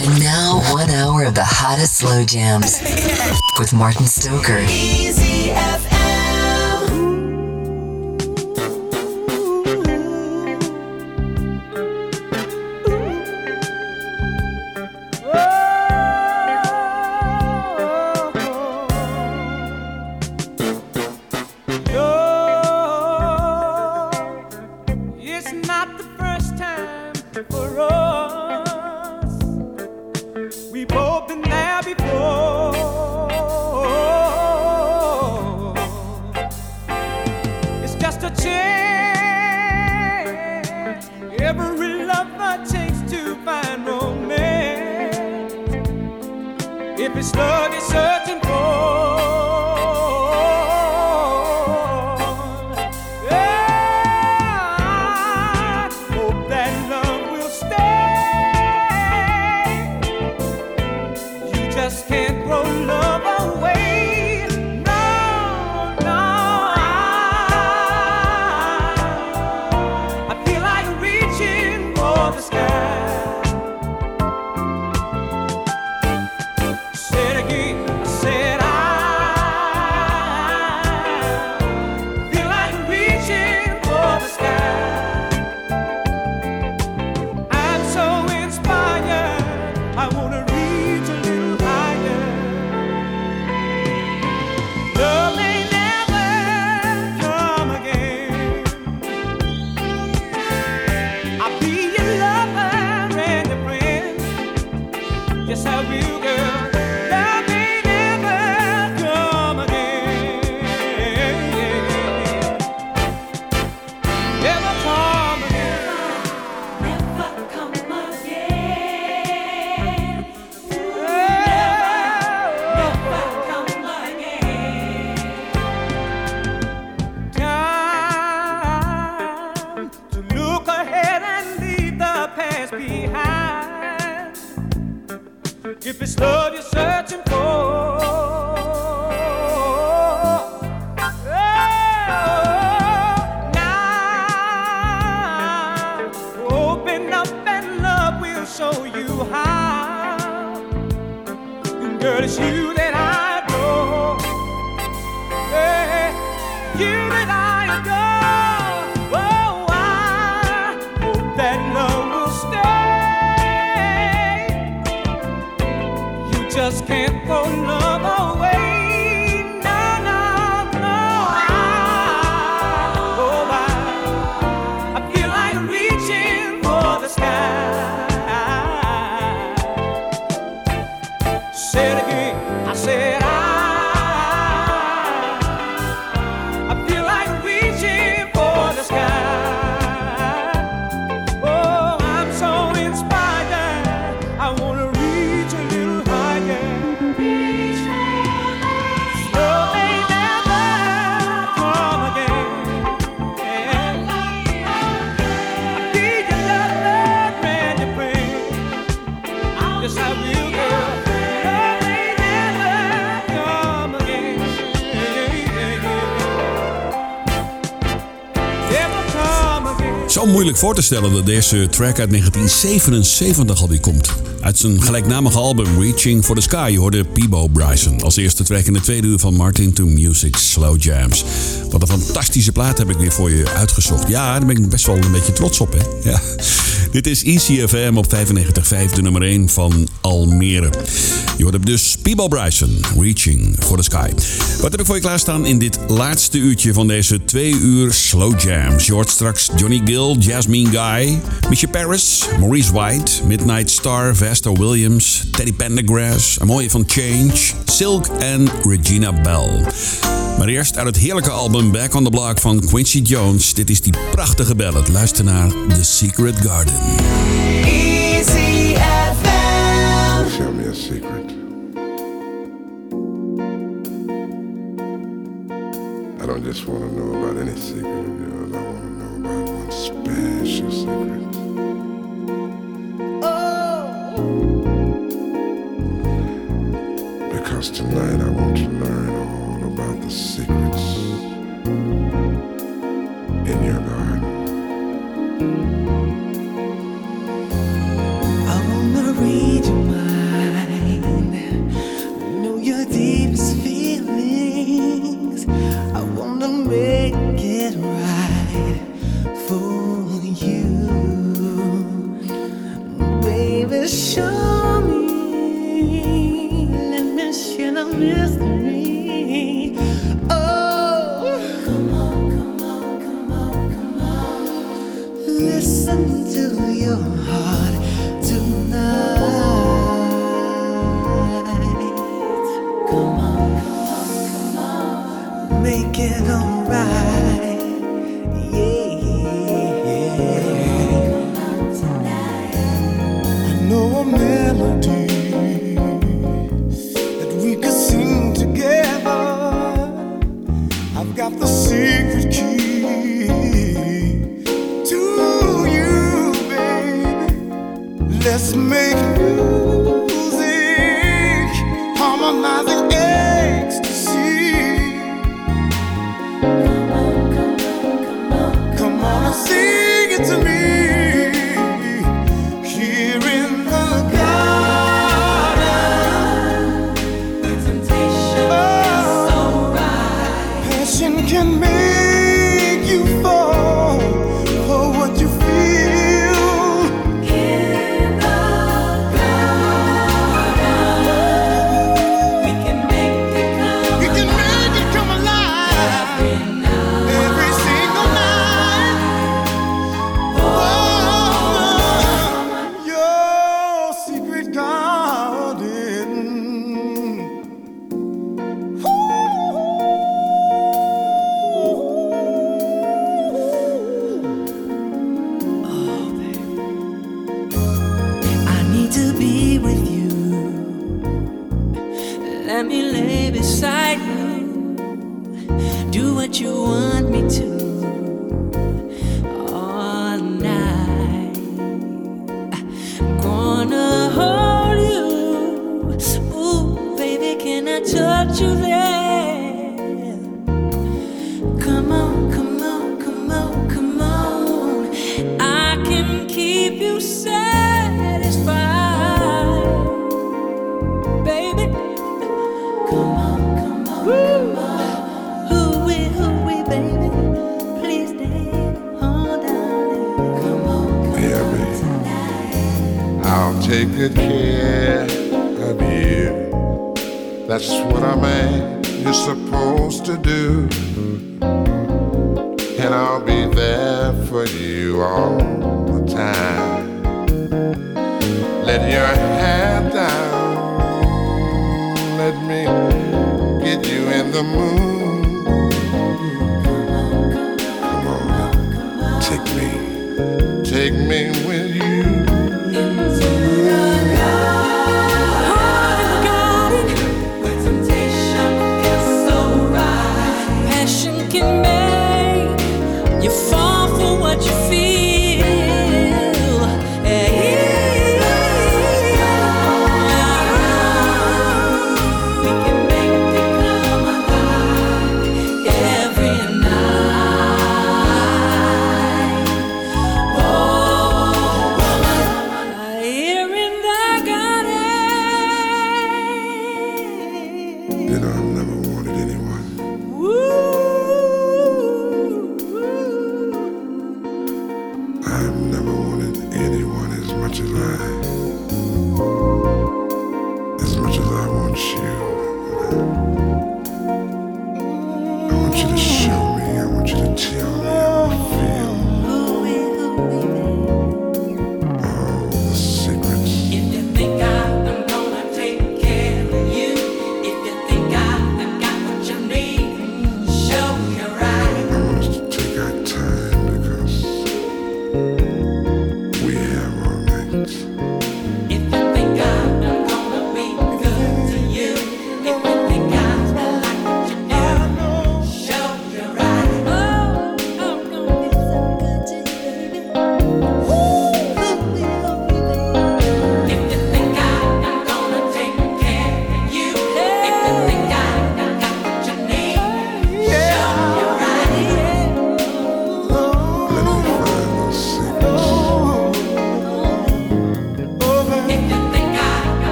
And now, one hour of the hottest slow jams with Martin Stoker. Easy Zo moeilijk voor te stellen dat deze track uit 1977 alweer komt. Uit zijn gelijknamige album Reaching for the Sky hoorde Peebo Bryson als eerste track in de tweede uur van Martin to Music Slow Jams. Wat een fantastische plaat heb ik weer voor je uitgezocht. Ja, daar ben ik best wel een beetje trots op, hè? Ja. Dit is ECFM op 95.5, de nummer 1 van Almere. Je hoort dus Peebo Bryson, Reaching for the Sky. Wat heb ik voor je klaarstaan in dit laatste uurtje van deze twee uur Slow Jams? Je hoort straks Johnny Gill, Jasmine Guy, Misha Paris, Maurice White, Midnight Star, Vesta Williams, Teddy Pendergrass, een mooie van Change, Silk en Regina Bell. Maar eerst uit het heerlijke album Back on the Block van Quincy Jones. Dit is die prachtige ballad. Luister naar The Secret Garden. Easy FM. Tell me a secret. I don't just want to know about any secret of yours. I want to know about one special secret. Because tonight I want to learn all about the secrets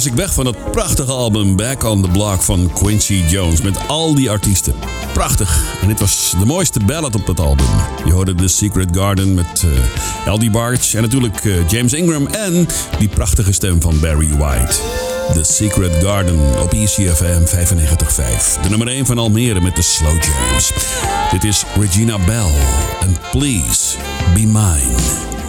was ik weg van dat prachtige album Back on the Block van Quincy Jones met al die artiesten. Prachtig. En dit was de mooiste ballad op dat album. Je hoorde The Secret Garden met uh, L.D. Barge en natuurlijk uh, James Ingram en die prachtige stem van Barry White. The Secret Garden op E ECFM 95.5. De nummer 1 van Almere met de Slow Jams. Dit is Regina Bell en Please Be Mine.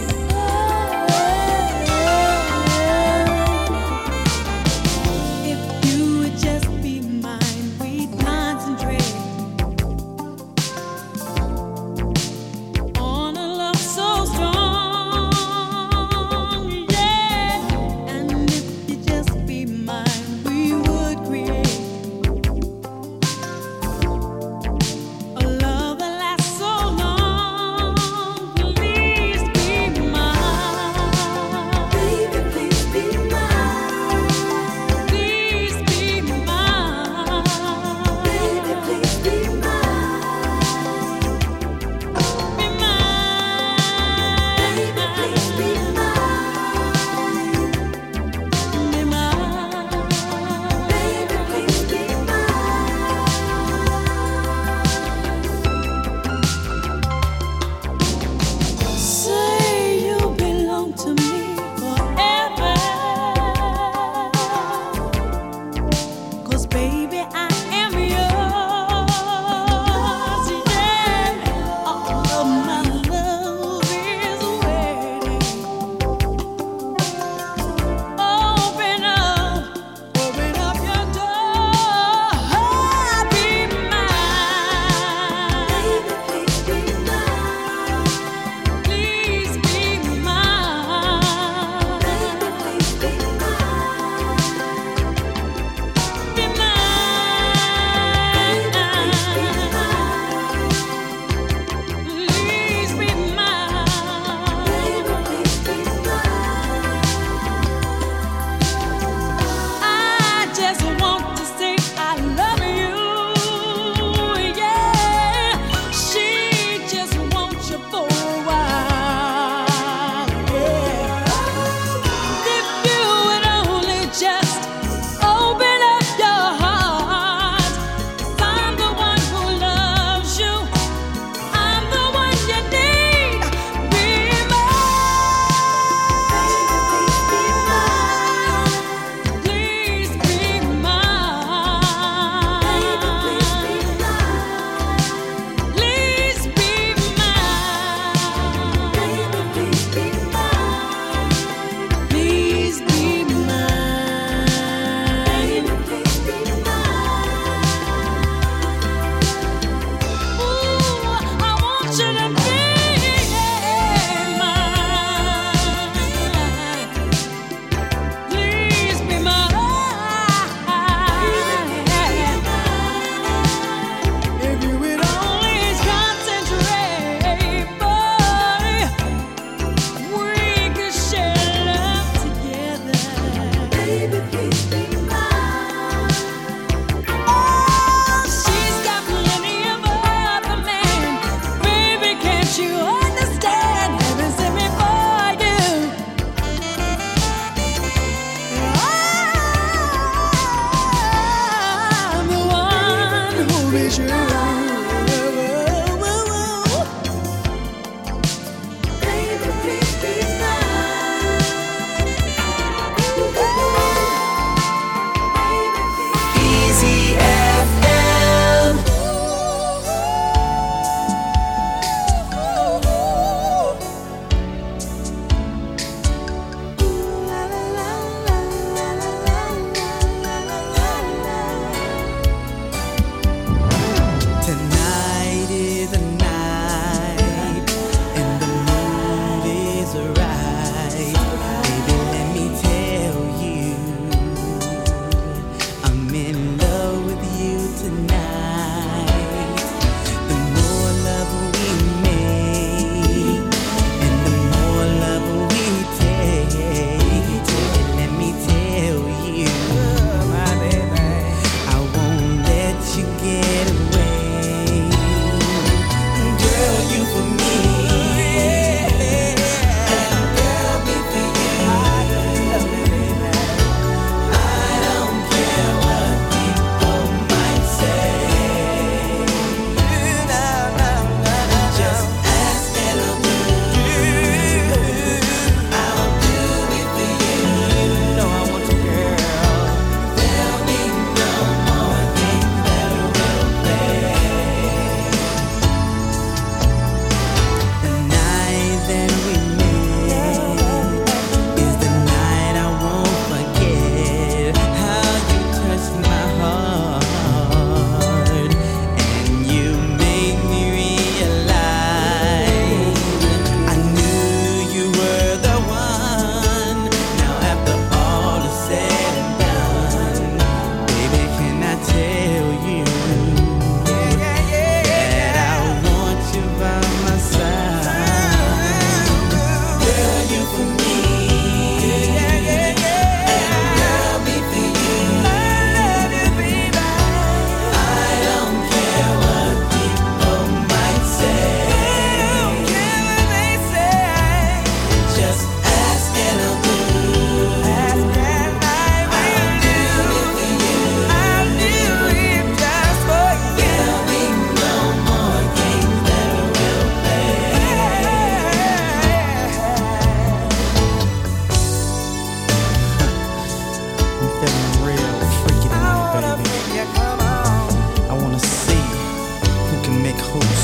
make host.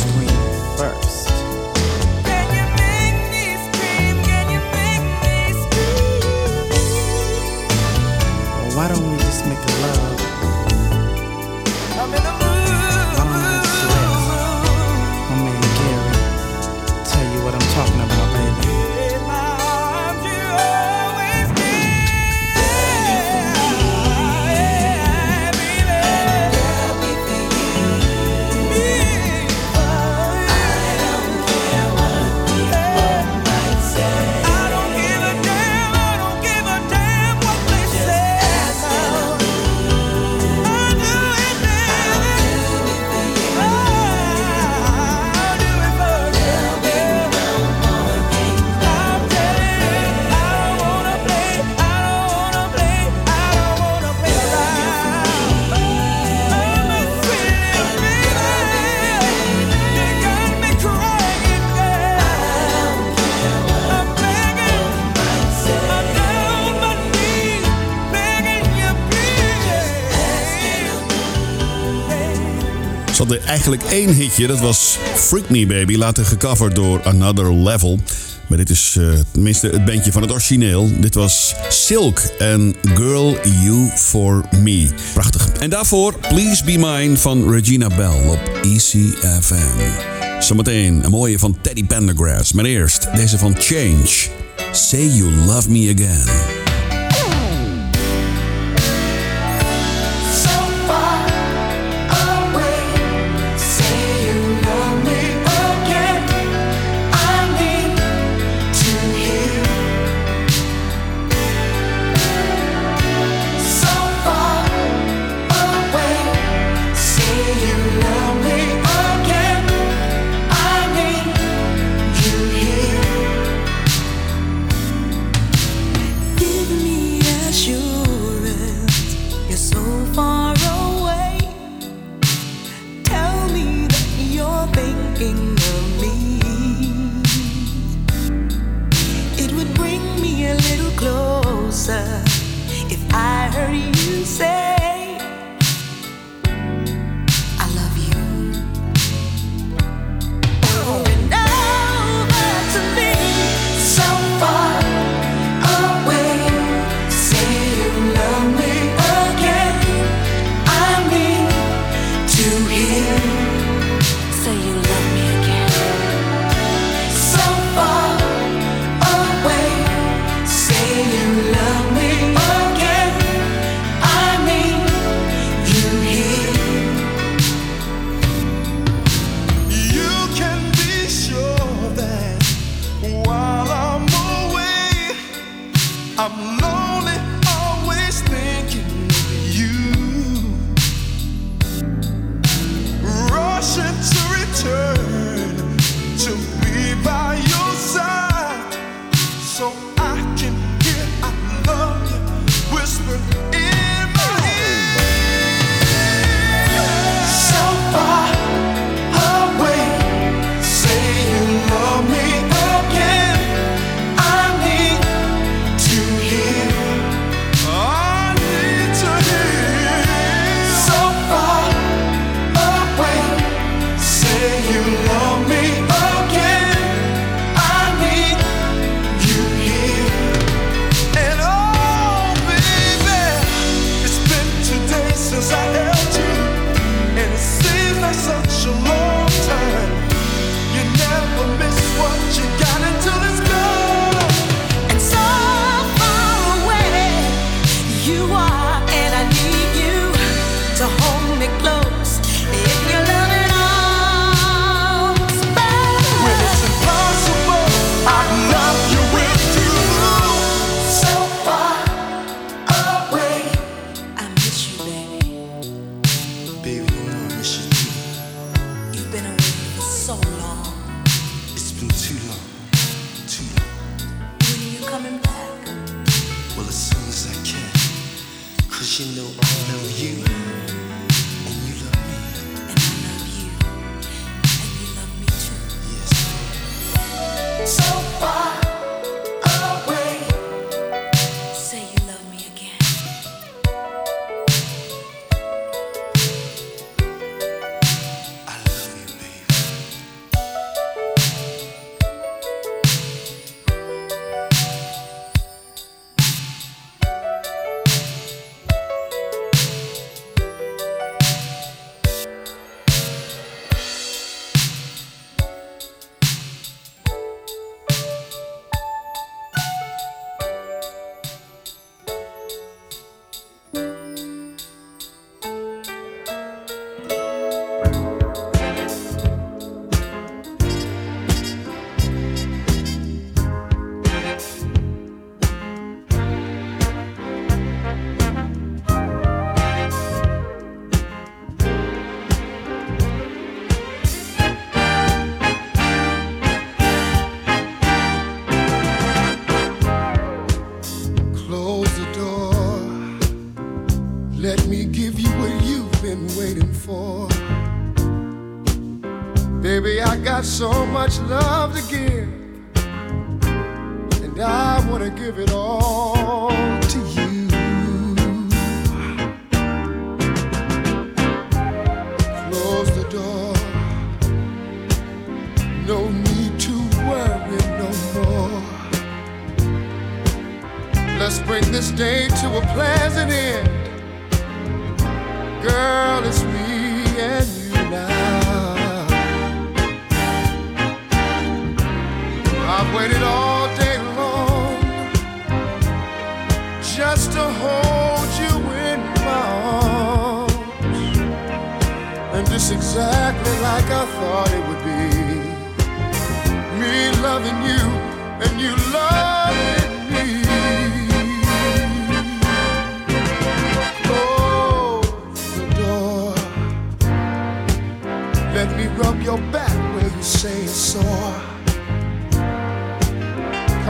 eigenlijk één hitje. Dat was Freak Me Baby, later gecoverd door Another Level. Maar dit is uh, tenminste het bandje van het origineel. Dit was Silk en Girl You For Me. Prachtig. En daarvoor Please Be Mine van Regina Bell op ECFM. Zometeen een mooie van Teddy Pendergrass. Maar eerst deze van Change. Say You Love Me Again.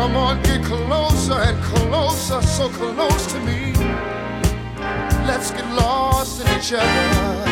Come on, get closer and closer, so close to me. Let's get lost in each other.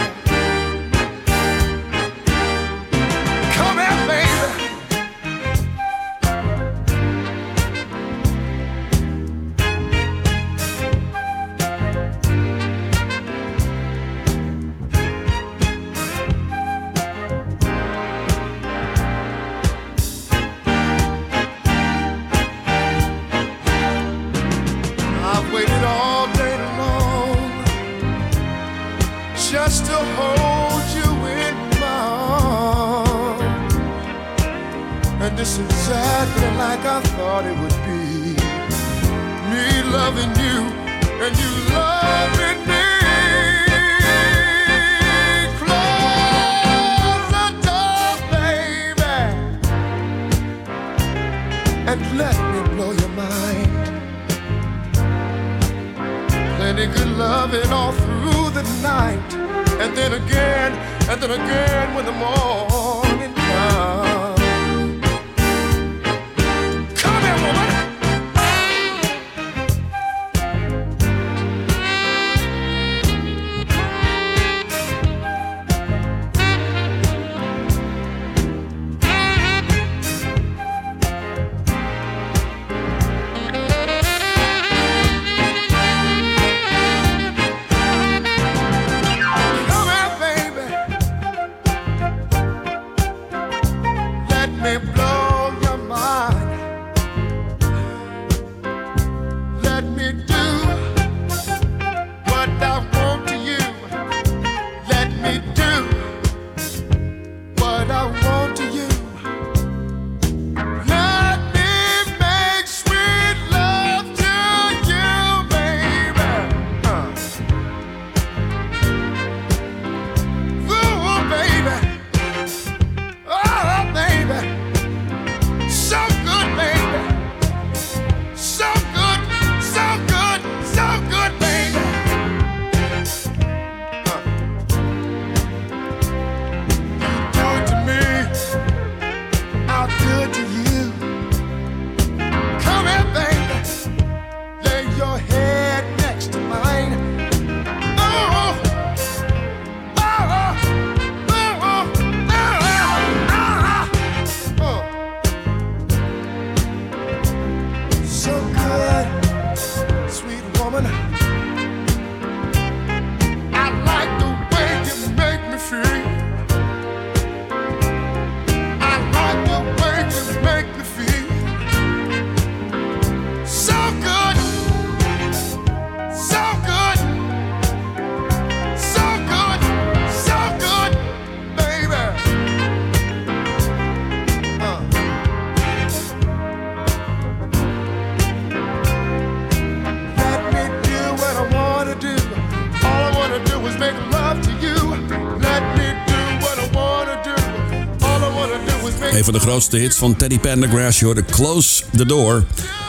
Een van de grootste hits van Teddy Pendergrass, je hoorde Close the Door.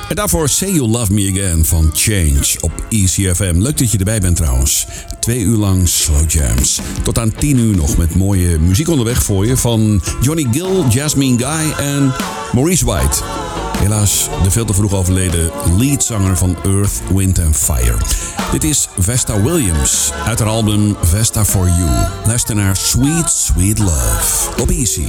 En daarvoor Say You Love Me Again van Change op ECFM. Leuk dat je erbij bent trouwens. Twee uur lang slow jams. Tot aan tien uur nog met mooie muziek onderweg voor je van Johnny Gill, Jasmine Guy en Maurice White. Helaas de veel te vroeg overleden leadzanger van Earth, Wind and Fire. Dit is Vesta Williams uit haar album Vesta for You. Luister naar Sweet Sweet Love op Easy.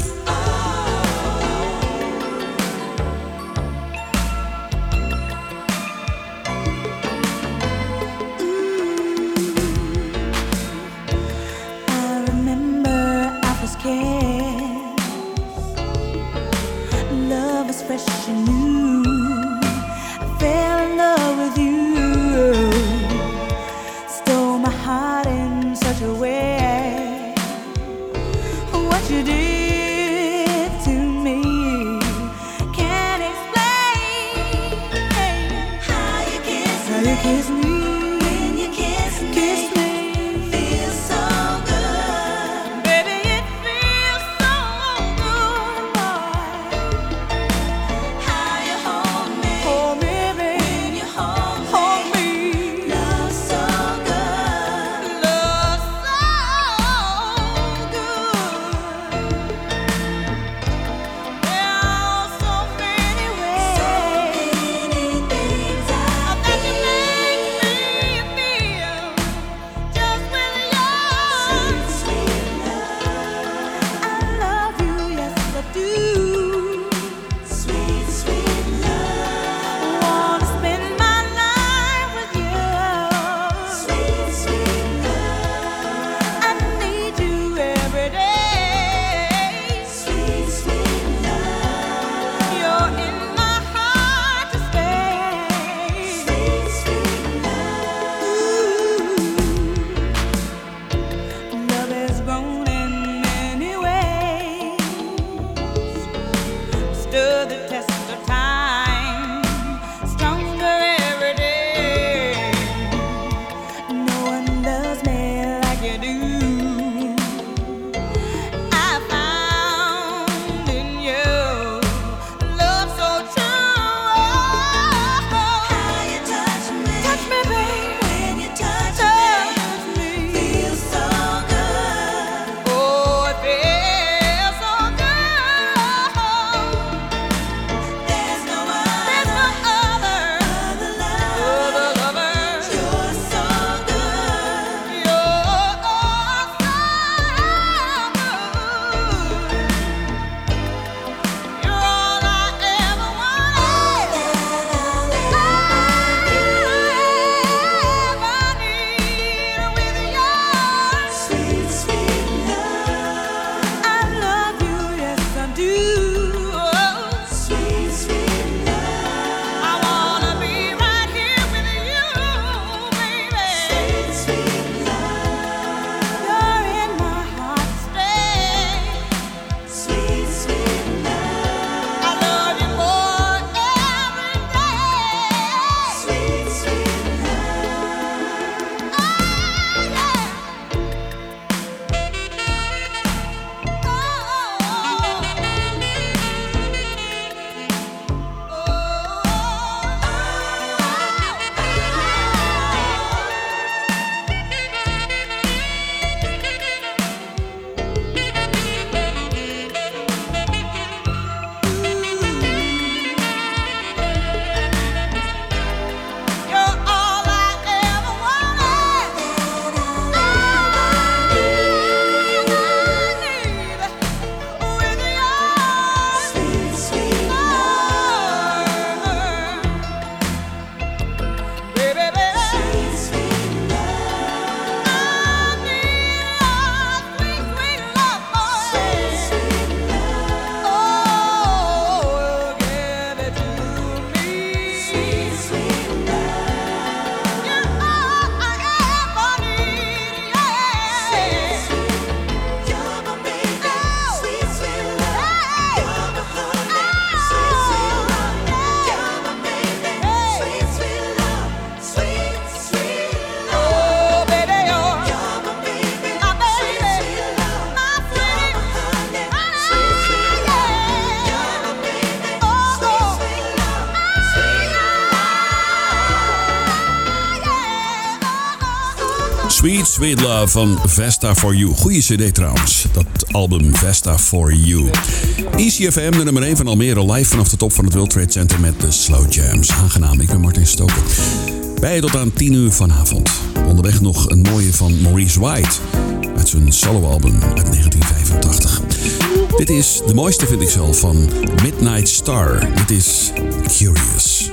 Sweet Sweet Love van Vesta for You. Goeie cd trouwens, dat album Vesta for You. ECFM, de nummer 1 van Almere, live vanaf de top van het World Trade Center met de Slow Jams. Aangenaam, ik ben Martin Stoker. Bij tot aan 10 uur vanavond. Onderweg nog een mooie van Maurice White uit zijn soloalbum uit 1985. Dit is de mooiste, vind ik zelf, van Midnight Star. Dit is Curious.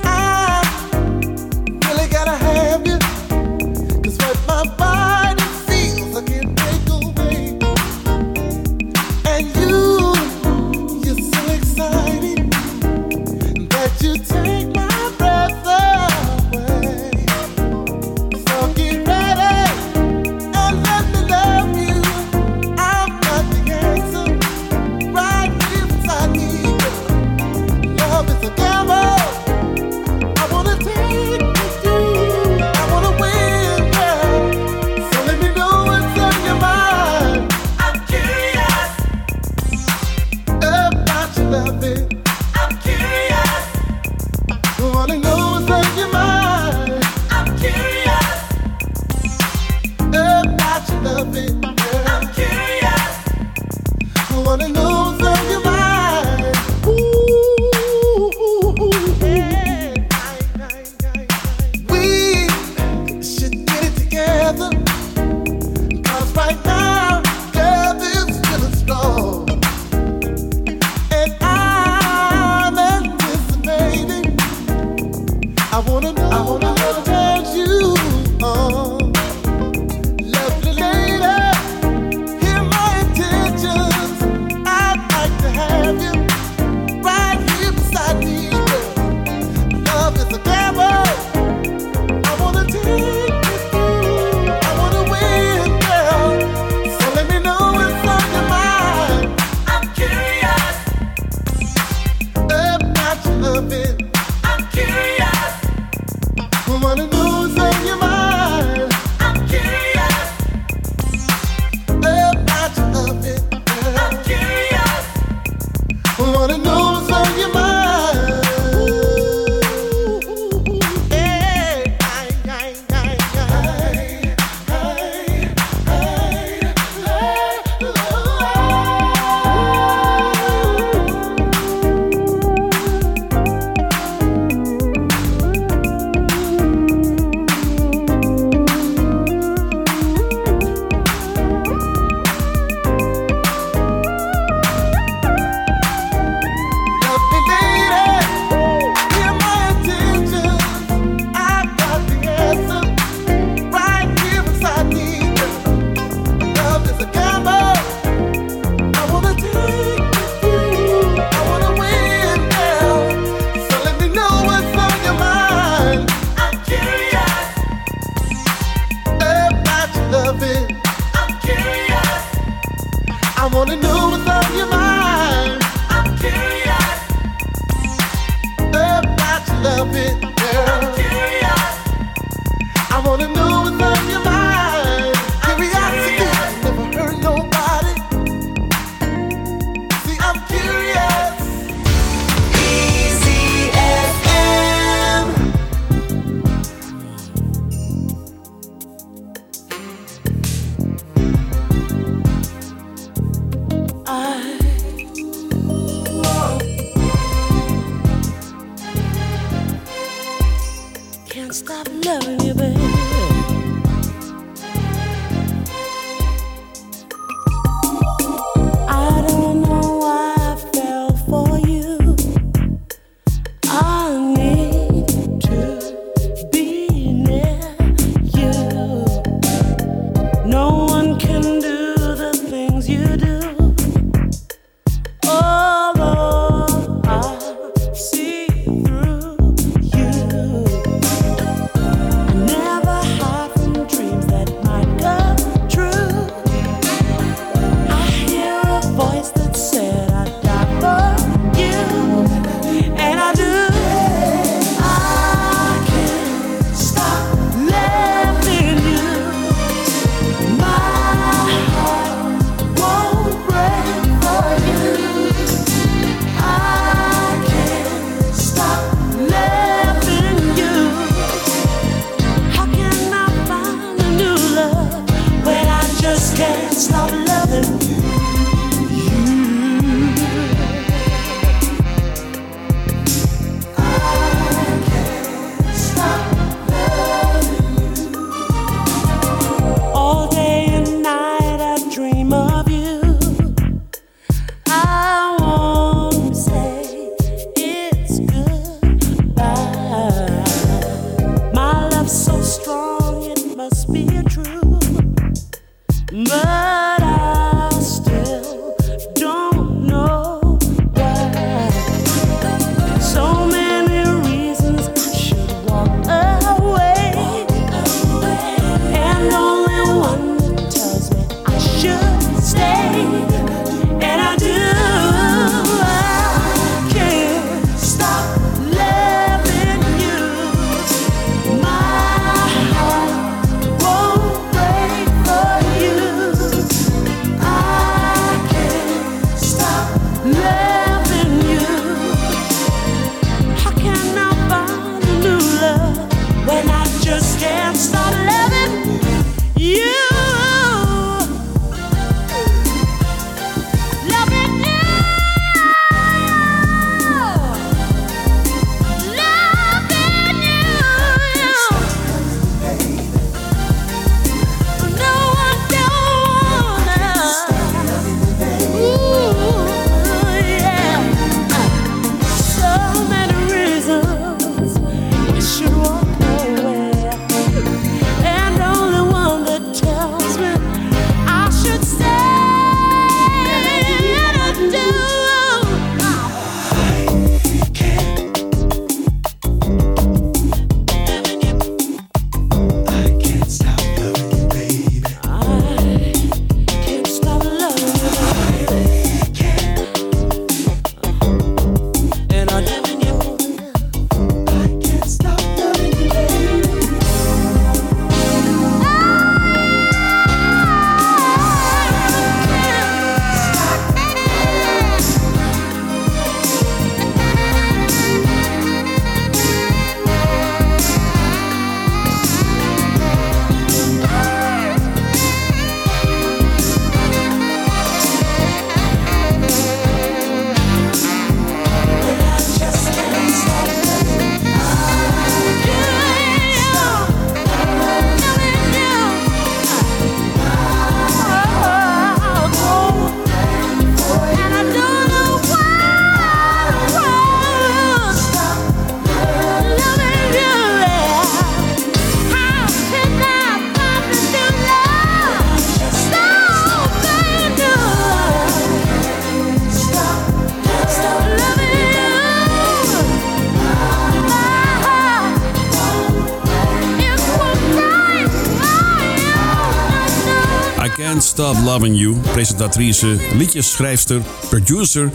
Stop Loving You. Presentatrice, liedjesschrijfster, producer.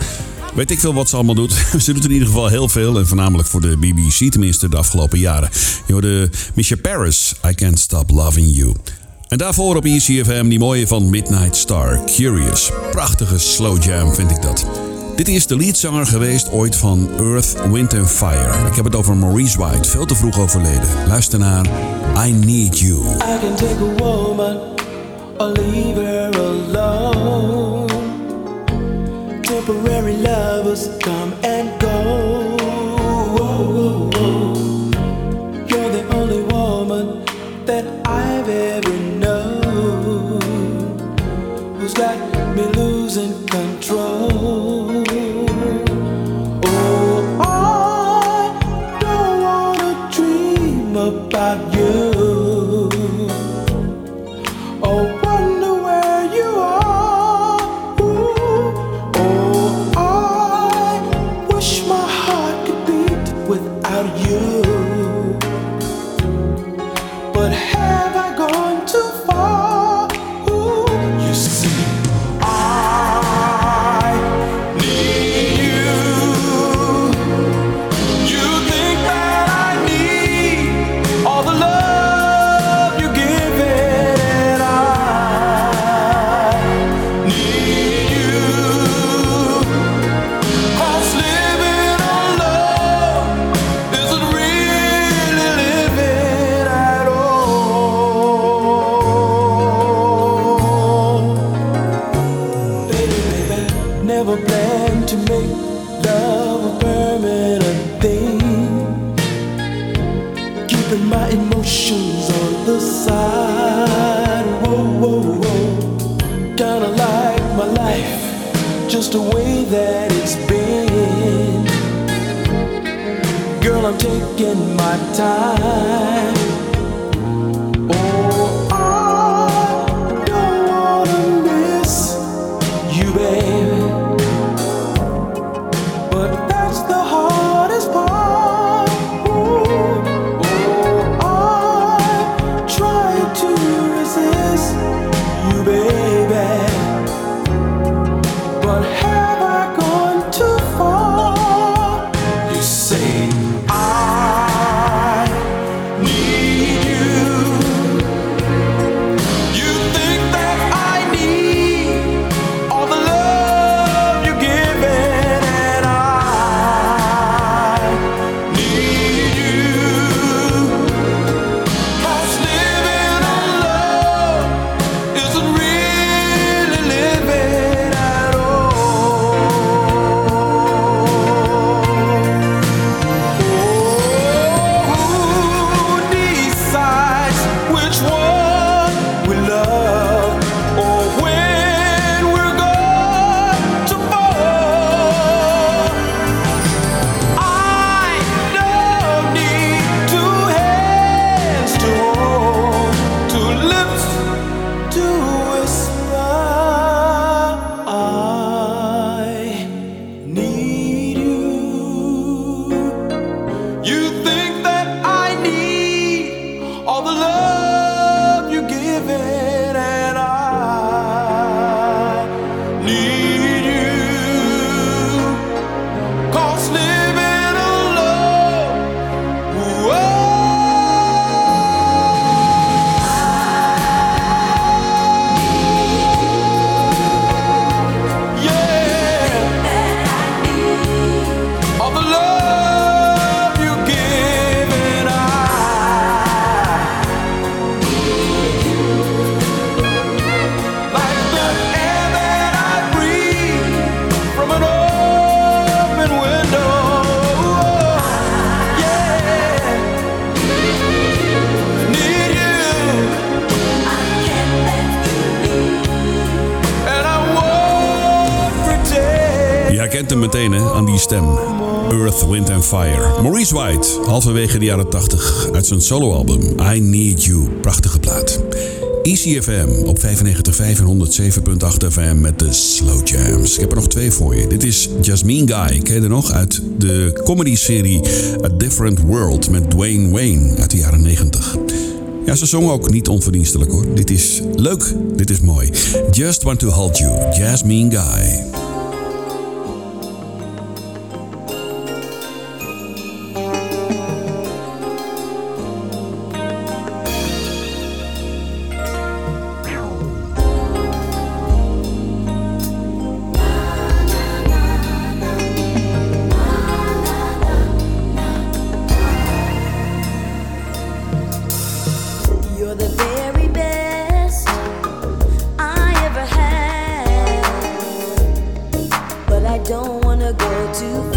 Weet ik veel wat ze allemaal doet. Ze doet in ieder geval heel veel. En voornamelijk voor de BBC tenminste de afgelopen jaren. Je hoorde Misha Paris, I Can't Stop Loving You. En daarvoor op ECFM die mooie van Midnight Star, Curious. Prachtige slow jam vind ik dat. Dit is de leadzanger geweest ooit van Earth, Wind and Fire. Ik heb het over Maurice White, veel te vroeg overleden. Luister naar I Need You. I can take a woman or leave her alone. Temporary lovers come and go. The way that it's been. Girl, I'm taking my time. Fire. Maurice White, halverwege de jaren 80, uit zijn soloalbum I Need You. Prachtige plaat. ECFM op 95.5 en 107.8 FM met de Slow Jams. Ik heb er nog twee voor je. Dit is Jasmine Guy, ken je er nog? Uit de comedy-serie A Different World met Dwayne Wayne uit de jaren 90. Ja, ze zong ook niet onverdienstelijk hoor. Dit is leuk, dit is mooi. Just Want To Hold You, Jasmine Guy. don't wanna go too far.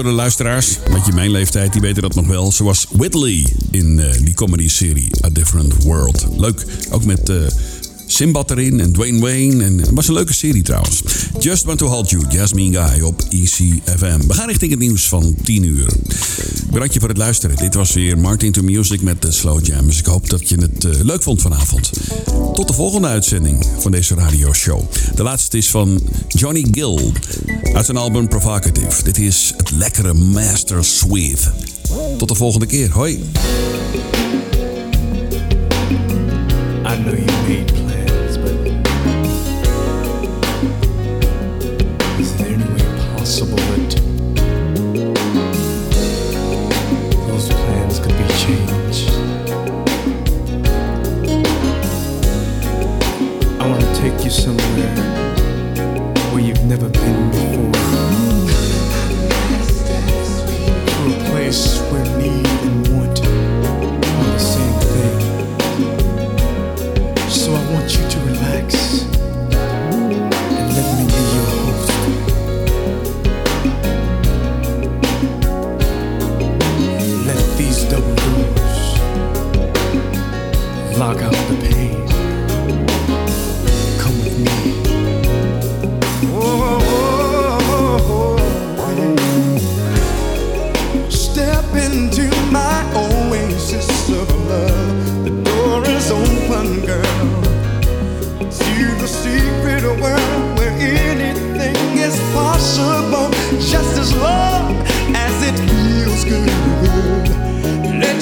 De luisteraars, met je mijn leeftijd, die weten dat nog wel. Ze was Whitley in eh, die comedy-serie A Different World. Leuk, ook met... Eh, Simbad erin en Dwayne Wayne. En het was een leuke serie trouwens. Just Want To Halt You, Jasmine Guy op ECFM. We gaan richting het nieuws van 10 uur. Bedankt voor het luisteren. Dit was weer Martin to Music met de Slow Jams. Dus ik hoop dat je het eh, leuk vond vanavond. Tot de volgende uitzending van deze radioshow. De laatste is van Johnny Gill uit zijn album Provocative. Dit is het lekkere Master Sweet. Tot de volgende keer. Hoi. I know you hate possible.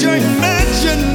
your imagination.